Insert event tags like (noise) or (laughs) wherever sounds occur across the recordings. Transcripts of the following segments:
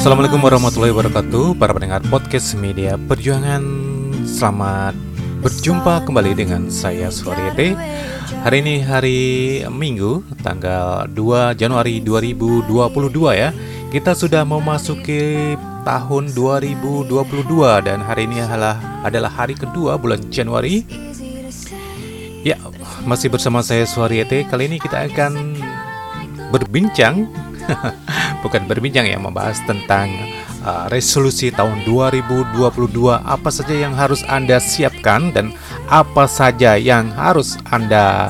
Assalamualaikum warahmatullahi wabarakatuh. Para pendengar podcast media perjuangan Selamat berjumpa kembali dengan saya Suaryete Hari ini hari Minggu Tanggal 2 Januari 2022 ya. Kita sudah memasuki tahun 2022 Dan hari ini adalah, adalah hari kedua bulan Januari. Ya, masih bersama saya Suaryete Kali ini kita akan berbincang. (laughs) Bukan berbincang ya membahas tentang uh, resolusi tahun 2022 apa saja yang harus Anda siapkan dan apa saja yang harus Anda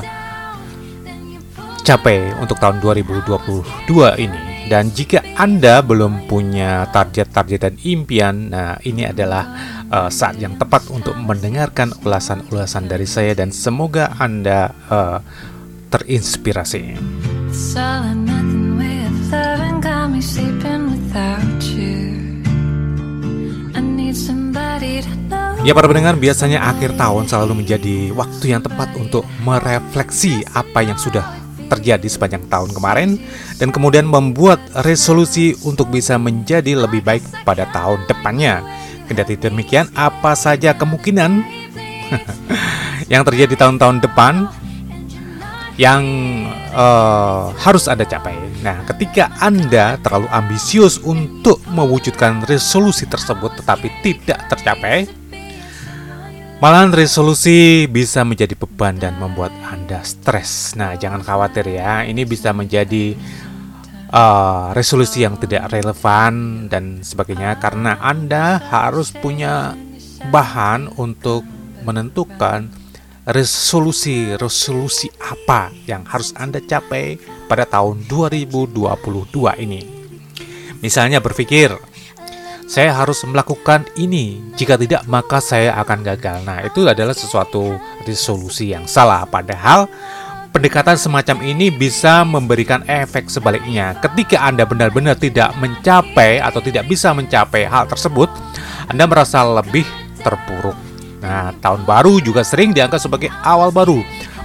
capai untuk tahun 2022 ini. Dan jika Anda belum punya target-target dan impian nah ini adalah uh, saat yang tepat untuk mendengarkan ulasan-ulasan dari saya dan semoga Anda uh, terinspirasi. Ya para pendengar biasanya akhir tahun selalu menjadi waktu yang tepat untuk merefleksi apa yang sudah terjadi sepanjang tahun kemarin dan kemudian membuat resolusi untuk bisa menjadi lebih baik pada tahun depannya. Kendati demikian, apa saja kemungkinan (laughs) yang terjadi tahun-tahun depan yang uh, harus Anda capai. Nah, ketika Anda terlalu ambisius untuk mewujudkan resolusi tersebut tetapi tidak tercapai, malahan resolusi bisa menjadi beban dan membuat Anda stres. Nah, jangan khawatir ya, ini bisa menjadi uh, resolusi yang tidak relevan dan sebagainya karena Anda harus punya bahan untuk menentukan resolusi-resolusi apa yang harus Anda capai pada tahun 2022 ini. Misalnya berpikir, saya harus melakukan ini, jika tidak maka saya akan gagal. Nah, itu adalah sesuatu resolusi yang salah. Padahal pendekatan semacam ini bisa memberikan efek sebaliknya. Ketika Anda benar-benar tidak mencapai atau tidak bisa mencapai hal tersebut, Anda merasa lebih terpuruk Nah, tahun baru juga sering dianggap sebagai awal baru.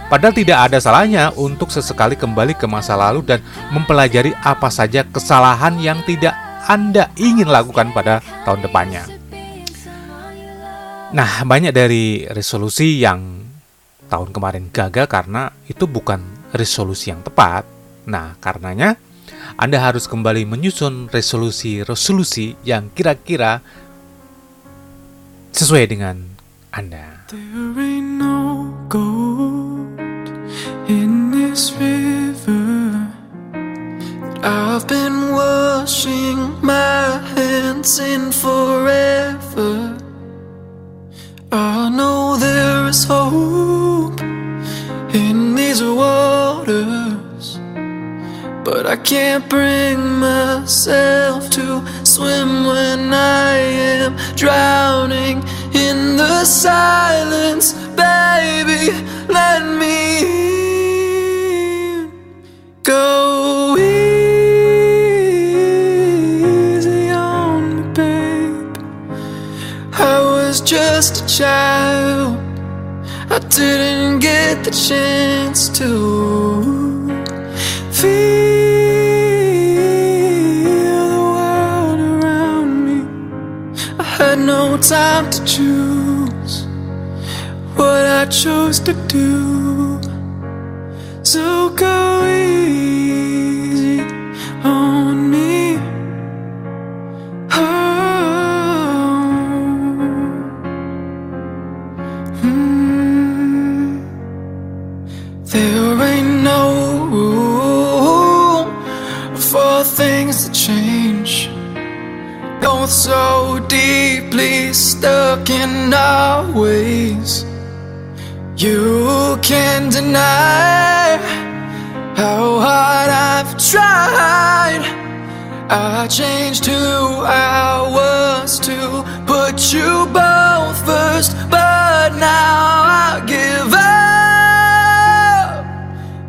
Padahal tidak ada salahnya untuk sesekali kembali ke masa lalu dan mempelajari apa saja kesalahan yang tidak Anda ingin lakukan pada tahun depannya. Nah, banyak dari resolusi yang tahun kemarin gagal karena itu bukan resolusi yang tepat. Nah, karenanya Anda harus kembali menyusun resolusi-resolusi yang kira-kira sesuai dengan Anda. There ain't no gold in this river I've been washing my hands in forever. I know there is hope in these waters, but I can't bring myself to swim when I am drowning in the silence, baby, let me. Go easy on me, babe. I was just a child, I didn't get the chance to feel. The world around me I had no time to choose what I chose to do. So go easy on me. Oh. Mm. There ain't no room for things to change. Going so deeply stuck in our ways. You can't deny how hard I've tried. I changed I was to put you both first, but now I give up.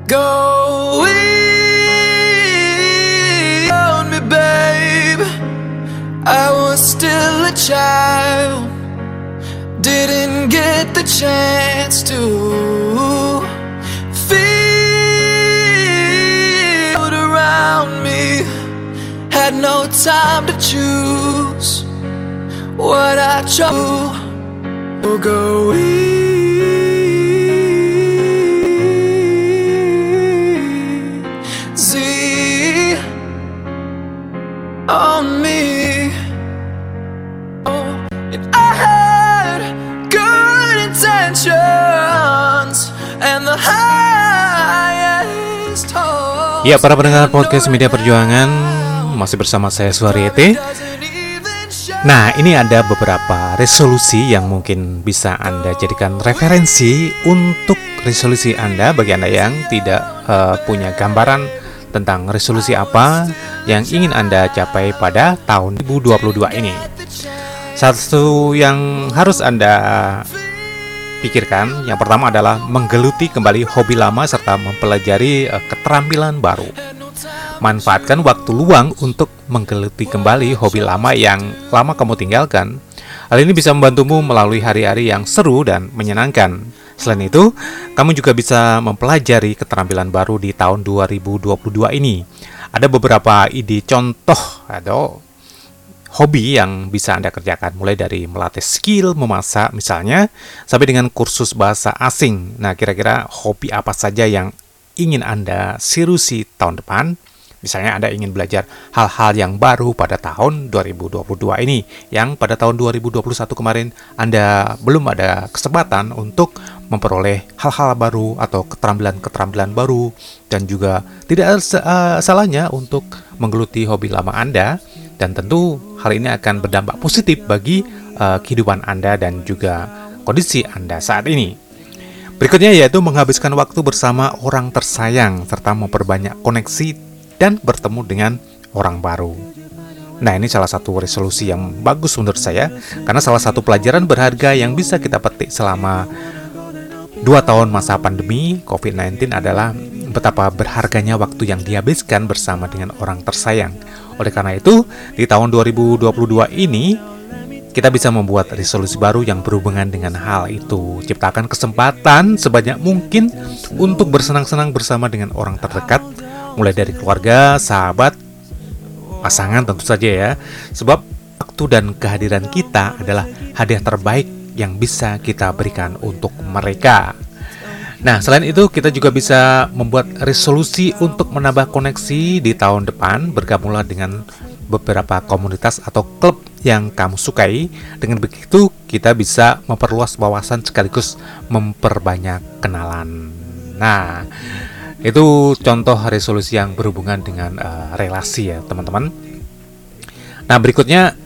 Go on me, babe. I was still a child, didn't get the chance to feel around me. Had no time to choose what I chose. We'll go Ya, para pendengar podcast Media Perjuangan masih bersama saya show. Nah, ini ada beberapa resolusi yang mungkin bisa Anda jadikan referensi untuk resolusi Anda bagi Anda yang tidak eh, punya gambaran tentang resolusi apa yang ingin Anda capai pada tahun 2022 ini. Satu yang harus Anda pikirkan, yang pertama adalah menggeluti kembali hobi lama serta mempelajari eh, keterampilan baru. Manfaatkan waktu luang untuk menggeluti kembali hobi lama yang lama kamu tinggalkan. Hal ini bisa membantumu melalui hari-hari yang seru dan menyenangkan. Selain itu, kamu juga bisa mempelajari keterampilan baru di tahun 2022 ini. Ada beberapa ide contoh atau hobi yang bisa Anda kerjakan mulai dari melatih skill memasak misalnya sampai dengan kursus bahasa asing. Nah, kira-kira hobi apa saja yang ingin Anda sirusi tahun depan? Misalnya Anda ingin belajar hal-hal yang baru pada tahun 2022 ini yang pada tahun 2021 kemarin Anda belum ada kesempatan untuk memperoleh hal-hal baru atau keterampilan-keterampilan baru dan juga tidak eh, salahnya untuk menggeluti hobi lama Anda dan tentu hal ini akan berdampak positif bagi eh, kehidupan Anda dan juga kondisi Anda saat ini. Berikutnya yaitu menghabiskan waktu bersama orang tersayang serta memperbanyak koneksi dan bertemu dengan orang baru. Nah, ini salah satu resolusi yang bagus menurut saya karena salah satu pelajaran berharga yang bisa kita petik selama dua tahun masa pandemi COVID-19 adalah betapa berharganya waktu yang dihabiskan bersama dengan orang tersayang. Oleh karena itu, di tahun 2022 ini kita bisa membuat resolusi baru yang berhubungan dengan hal itu. Ciptakan kesempatan sebanyak mungkin untuk bersenang-senang bersama dengan orang terdekat, mulai dari keluarga, sahabat, pasangan tentu saja ya. Sebab waktu dan kehadiran kita adalah hadiah terbaik yang bisa kita berikan untuk mereka. Nah, selain itu kita juga bisa membuat resolusi untuk menambah koneksi di tahun depan. Bergabunglah dengan beberapa komunitas atau klub yang kamu sukai. Dengan begitu, kita bisa memperluas wawasan sekaligus memperbanyak kenalan. Nah, itu contoh resolusi yang berhubungan dengan eh, relasi ya, teman-teman. Nah, berikutnya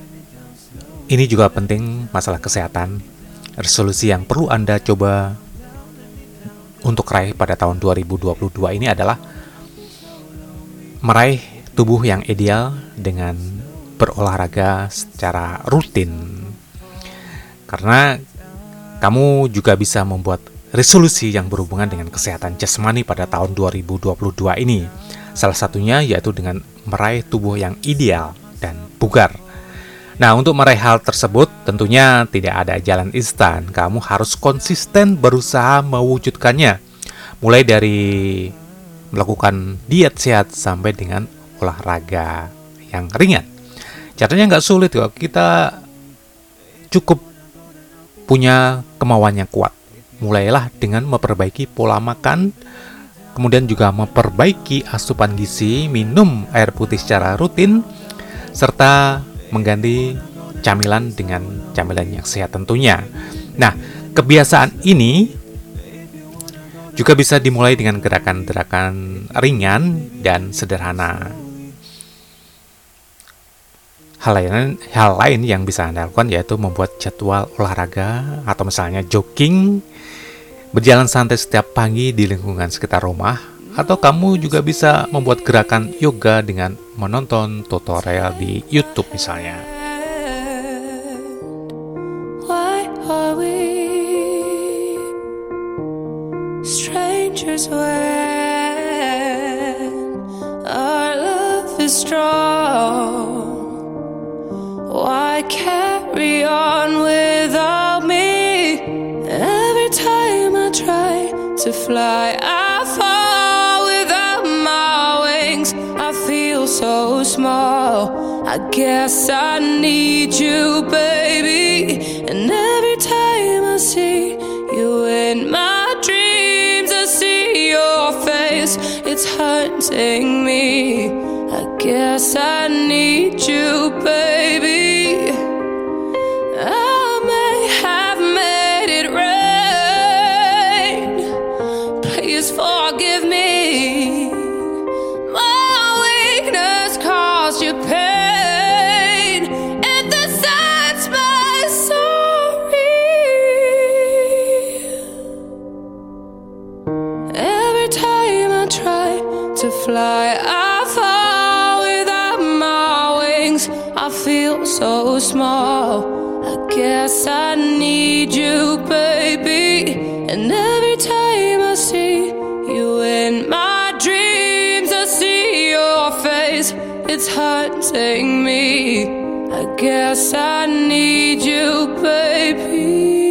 ini juga penting masalah kesehatan. Resolusi yang perlu Anda coba untuk raih pada tahun 2022 ini adalah meraih tubuh yang ideal dengan berolahraga secara rutin. Karena kamu juga bisa membuat resolusi yang berhubungan dengan kesehatan jasmani pada tahun 2022 ini. Salah satunya yaitu dengan meraih tubuh yang ideal dan bugar. Nah, untuk meraih hal tersebut tentunya tidak ada jalan instan. Kamu harus konsisten berusaha mewujudkannya. Mulai dari melakukan diet sehat sampai dengan olahraga yang ringan. Caranya nggak sulit kok. Kita cukup punya kemauan yang kuat. Mulailah dengan memperbaiki pola makan, kemudian juga memperbaiki asupan gizi, minum air putih secara rutin, serta mengganti camilan dengan camilan yang sehat tentunya. Nah, kebiasaan ini juga bisa dimulai dengan gerakan-gerakan ringan dan sederhana. Hal lain, hal lain yang bisa Anda lakukan yaitu membuat jadwal olahraga atau misalnya jogging, berjalan santai setiap pagi di lingkungan sekitar rumah, atau kamu juga bisa membuat gerakan yoga dengan menonton tutorial di YouTube misalnya. Are we so small. I guess I need you, baby. And every time I see you in my dreams, I see your face. It's haunting me. I guess I need you, baby. It's haunting me. I guess I need you, baby.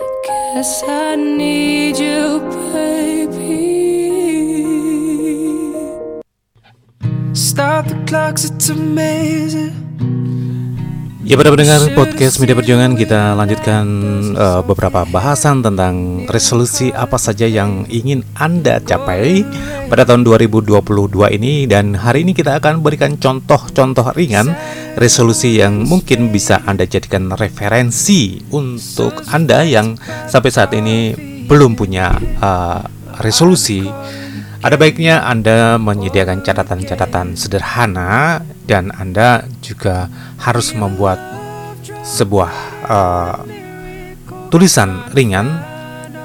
I guess I need you, baby. Stop the clocks, it's amazing. Ya pada pendengar podcast Media Perjuangan kita lanjutkan eh, beberapa bahasan tentang resolusi apa saja yang ingin Anda capai pada tahun 2022 ini. Dan hari ini kita akan berikan contoh-contoh ringan resolusi yang mungkin bisa Anda jadikan referensi untuk Anda yang sampai saat ini belum punya eh, resolusi ada baiknya Anda menyediakan catatan-catatan sederhana dan Anda juga harus membuat sebuah uh, tulisan ringan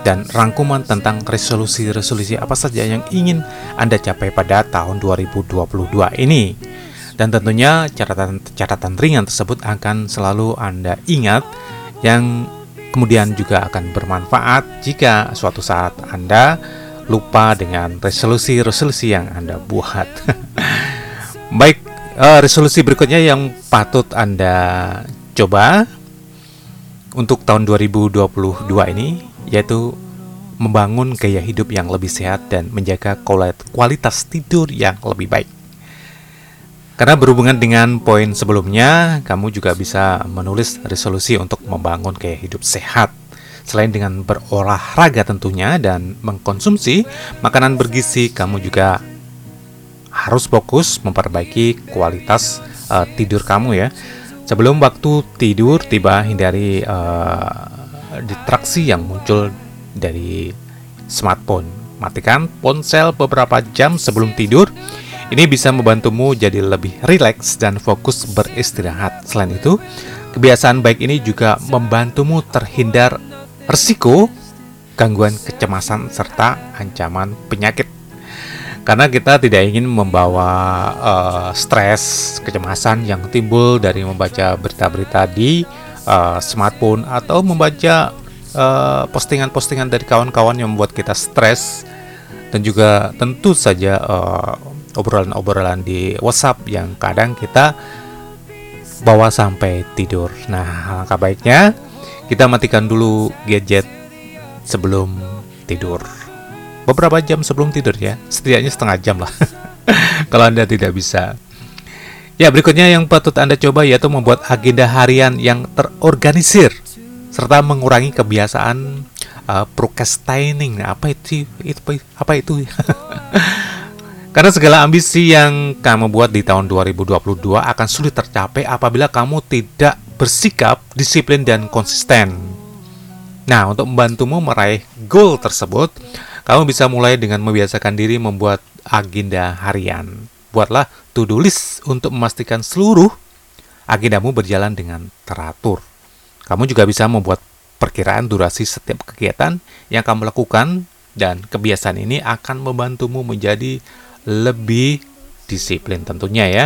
dan rangkuman tentang resolusi-resolusi apa saja yang ingin Anda capai pada tahun 2022 ini. Dan tentunya catatan-catatan ringan tersebut akan selalu Anda ingat yang kemudian juga akan bermanfaat jika suatu saat Anda lupa dengan resolusi-resolusi yang Anda buat. (laughs) Baik, eh, resolusi berikutnya yang patut Anda coba untuk tahun 2022 ini yaitu membangun gaya hidup yang lebih sehat dan menjaga kuali- kualitas tidur yang lebih baik. Karena berhubungan dengan poin sebelumnya, kamu juga bisa menulis resolusi untuk membangun gaya hidup sehat. Selain dengan berolahraga tentunya dan mengkonsumsi makanan bergizi, kamu juga harus fokus memperbaiki kualitas eh, tidur kamu ya. Sebelum waktu tidur tiba, hindari eh, distraksi yang muncul dari smartphone. Matikan ponsel beberapa jam sebelum tidur. Ini bisa membantumu jadi lebih rileks dan fokus beristirahat. Selain itu, kebiasaan baik ini juga membantumu terhindar resiko gangguan kecemasan serta ancaman penyakit. Karena kita tidak ingin membawa eh, stres, kecemasan yang timbul dari membaca berita-berita di eh, smartphone atau membaca eh, postingan-postingan dari kawan-kawan yang membuat kita stres dan juga tentu saja obrolan-obrolan di WhatsApp yang kadang kita bawa sampai tidur. Nah, langkah baiknya kita matikan dulu gadget sebelum tidur. Beberapa jam sebelum tidur ya, setidaknya setengah jam lah. (laughs) Kalau Anda tidak bisa. Ya, berikutnya yang patut Anda coba yaitu membuat agenda harian yang terorganisir serta mengurangi kebiasaan uh, procrastinating. Apa itu? Itu apa itu? (laughs) Karena segala ambisi yang kamu buat di tahun 2022 akan sulit tercapai apabila kamu tidak bersikap disiplin dan konsisten. Nah, untuk membantumu meraih goal tersebut, kamu bisa mulai dengan membiasakan diri membuat agenda harian. Buatlah to-do list untuk memastikan seluruh agendamu berjalan dengan teratur. Kamu juga bisa membuat perkiraan durasi setiap kegiatan yang kamu lakukan dan kebiasaan ini akan membantumu menjadi lebih disiplin tentunya ya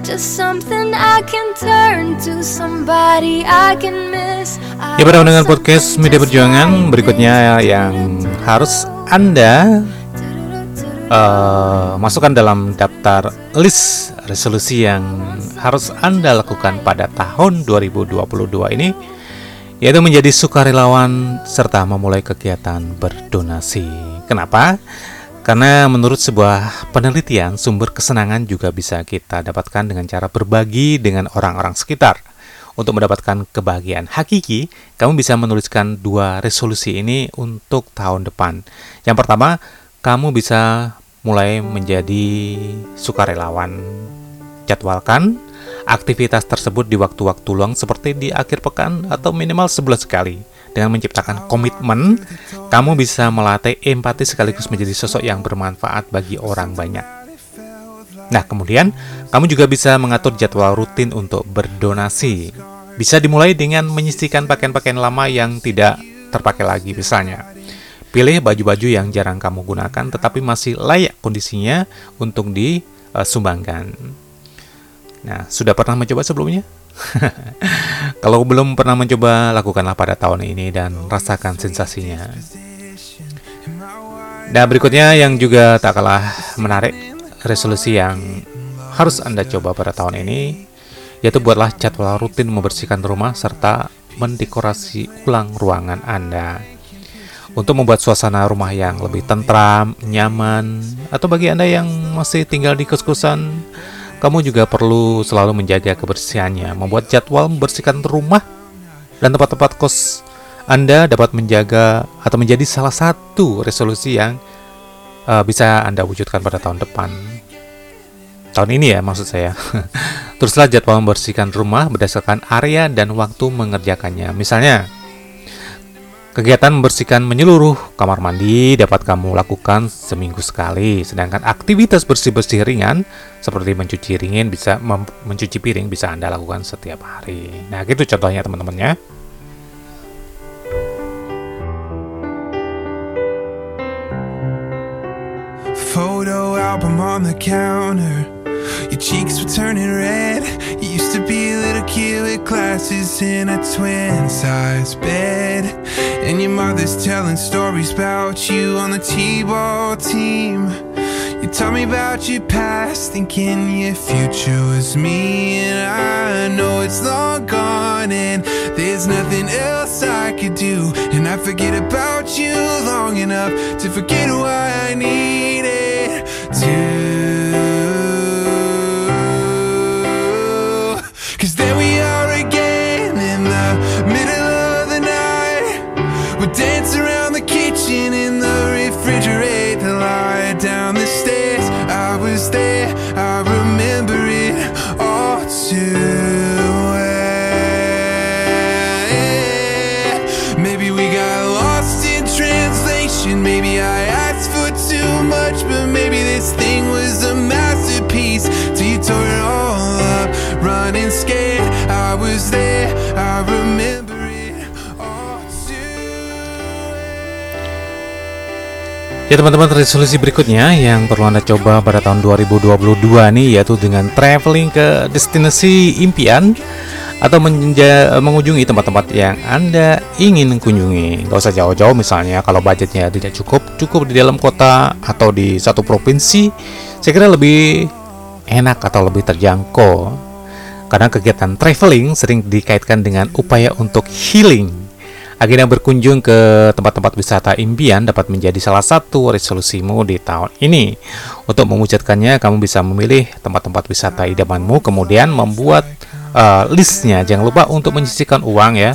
Just something I can turn to, somebody I can miss. I Ya mendengar something podcast Media Perjuangan berikutnya yang harus Anda eh, masukkan dalam daftar list resolusi yang harus Anda lakukan pada tahun 2022 ini yaitu menjadi sukarelawan serta memulai kegiatan berdonasi. Kenapa? Karena menurut sebuah penelitian, sumber kesenangan juga bisa kita dapatkan dengan cara berbagi dengan orang-orang sekitar. Untuk mendapatkan kebahagiaan hakiki, kamu bisa menuliskan dua resolusi ini untuk tahun depan. Yang pertama, kamu bisa mulai menjadi sukarelawan. Jadwalkan aktivitas tersebut di waktu-waktu luang seperti di akhir pekan atau minimal sebulan sekali. Dengan menciptakan komitmen, kamu bisa melatih empati sekaligus menjadi sosok yang bermanfaat bagi orang banyak. Nah, kemudian kamu juga bisa mengatur jadwal rutin untuk berdonasi. Bisa dimulai dengan menyisihkan pakaian-pakaian lama yang tidak terpakai lagi misalnya. Pilih baju-baju yang jarang kamu gunakan tetapi masih layak kondisinya untuk disumbangkan. Nah, sudah pernah mencoba sebelumnya? (laughs) Kalau belum pernah mencoba, lakukanlah pada tahun ini dan rasakan sensasinya. Nah, berikutnya yang juga tak kalah menarik, resolusi yang harus Anda coba pada tahun ini, yaitu buatlah jadwal rutin membersihkan rumah serta mendekorasi ulang ruangan Anda. Untuk membuat suasana rumah yang lebih tentram, nyaman, atau bagi Anda yang masih tinggal di kos-kosan, kamu juga perlu selalu menjaga kebersihannya, membuat jadwal membersihkan rumah dan tempat-tempat kos Anda dapat menjaga atau menjadi salah satu resolusi yang uh, bisa Anda wujudkan pada tahun depan. Tahun ini ya maksud saya. (laughs) Teruslah jadwal membersihkan rumah berdasarkan area dan waktu mengerjakannya. Misalnya, Kegiatan membersihkan menyeluruh kamar mandi dapat kamu lakukan seminggu sekali, sedangkan aktivitas bersih-bersih ringan seperti mencuci ringin bisa mencuci piring bisa Anda lakukan setiap hari. Nah, gitu contohnya teman-teman ya. Photo album on the counter. Your cheeks were turning red. You used to be a little kid with glasses in a twin size bed. And your mother's telling stories about you on the T ball team. You tell me about your past, thinking your future was me. And I know it's long gone, and there's nothing else I could do. And I forget about you long enough to forget why I needed to. Ya teman-teman resolusi berikutnya yang perlu Anda coba pada tahun 2022 nih yaitu dengan traveling ke destinasi impian atau mengunjungi tempat-tempat yang Anda ingin kunjungi. Gak usah jauh-jauh misalnya kalau budgetnya tidak cukup, cukup di dalam kota atau di satu provinsi, saya kira lebih enak atau lebih terjangkau. Karena kegiatan traveling sering dikaitkan dengan upaya untuk healing Akhirnya berkunjung ke tempat-tempat wisata impian dapat menjadi salah satu resolusimu di tahun ini. Untuk mewujudkannya, kamu bisa memilih tempat-tempat wisata idamanmu, kemudian membuat uh, listnya. Jangan lupa untuk menyisihkan uang ya,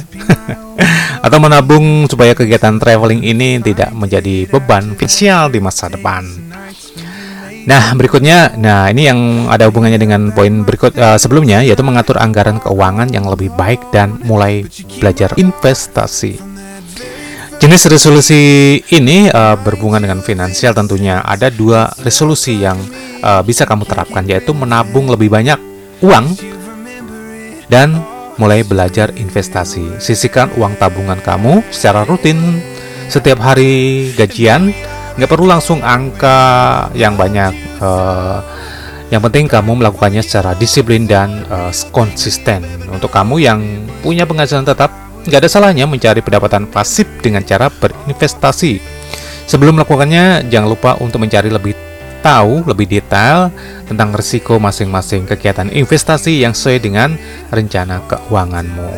(laughs) atau menabung supaya kegiatan traveling ini tidak menjadi beban finansial di masa depan. Nah, berikutnya, nah ini yang ada hubungannya dengan poin berikut uh, sebelumnya yaitu mengatur anggaran keuangan yang lebih baik dan mulai belajar investasi. Jenis resolusi ini uh, berhubungan dengan finansial tentunya. Ada dua resolusi yang uh, bisa kamu terapkan yaitu menabung lebih banyak uang dan mulai belajar investasi. Sisihkan uang tabungan kamu secara rutin setiap hari gajian nggak perlu langsung angka yang banyak uh, yang penting kamu melakukannya secara disiplin dan uh, konsisten. Untuk kamu yang punya penghasilan tetap nggak ada salahnya mencari pendapatan pasif dengan cara berinvestasi. Sebelum melakukannya jangan lupa untuk mencari lebih tahu lebih detail tentang risiko masing-masing kegiatan investasi yang sesuai dengan rencana keuanganmu.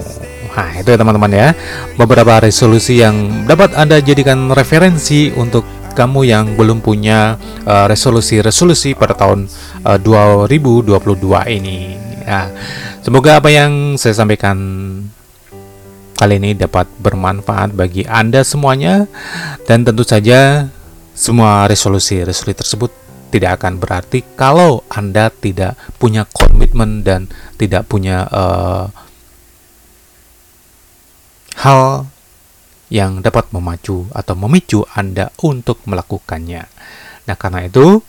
Nah, itu ya teman-teman ya, beberapa resolusi yang dapat Anda jadikan referensi untuk kamu yang belum punya uh, resolusi-resolusi pada tahun uh, 2022 ini. Ya, semoga apa yang saya sampaikan kali ini dapat bermanfaat bagi Anda semuanya dan tentu saja semua resolusi-resolusi tersebut tidak akan berarti kalau Anda tidak punya komitmen dan tidak punya uh, hal yang dapat memacu atau memicu Anda untuk melakukannya. Nah, karena itu,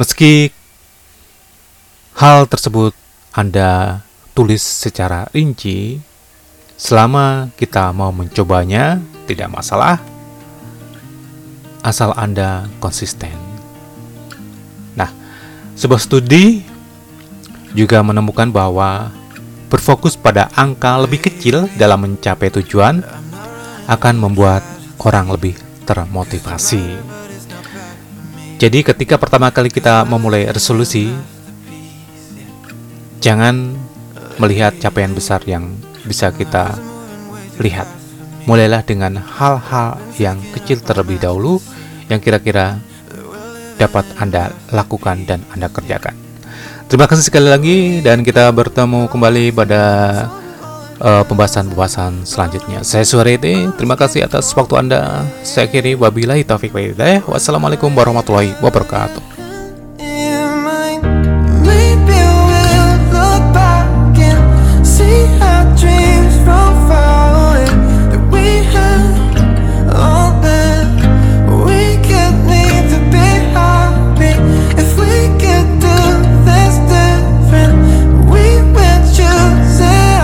meski hal tersebut Anda tulis secara rinci, selama kita mau mencobanya, tidak masalah, asal Anda konsisten. Nah, sebuah studi juga menemukan bahwa berfokus pada angka lebih kecil dalam mencapai tujuan akan membuat orang lebih termotivasi. Jadi ketika pertama kali kita memulai resolusi, jangan melihat capaian besar yang bisa kita lihat. Mulailah dengan hal-hal yang kecil terlebih dahulu yang kira-kira dapat Anda lakukan dan Anda kerjakan. Terima kasih sekali lagi dan kita bertemu kembali pada uh, pembahasan-pembahasan selanjutnya. Saya Suharete, terima kasih atas waktu Anda. Saya kiri wabillahi taufik wa Wassalamualaikum warahmatullahi wabarakatuh.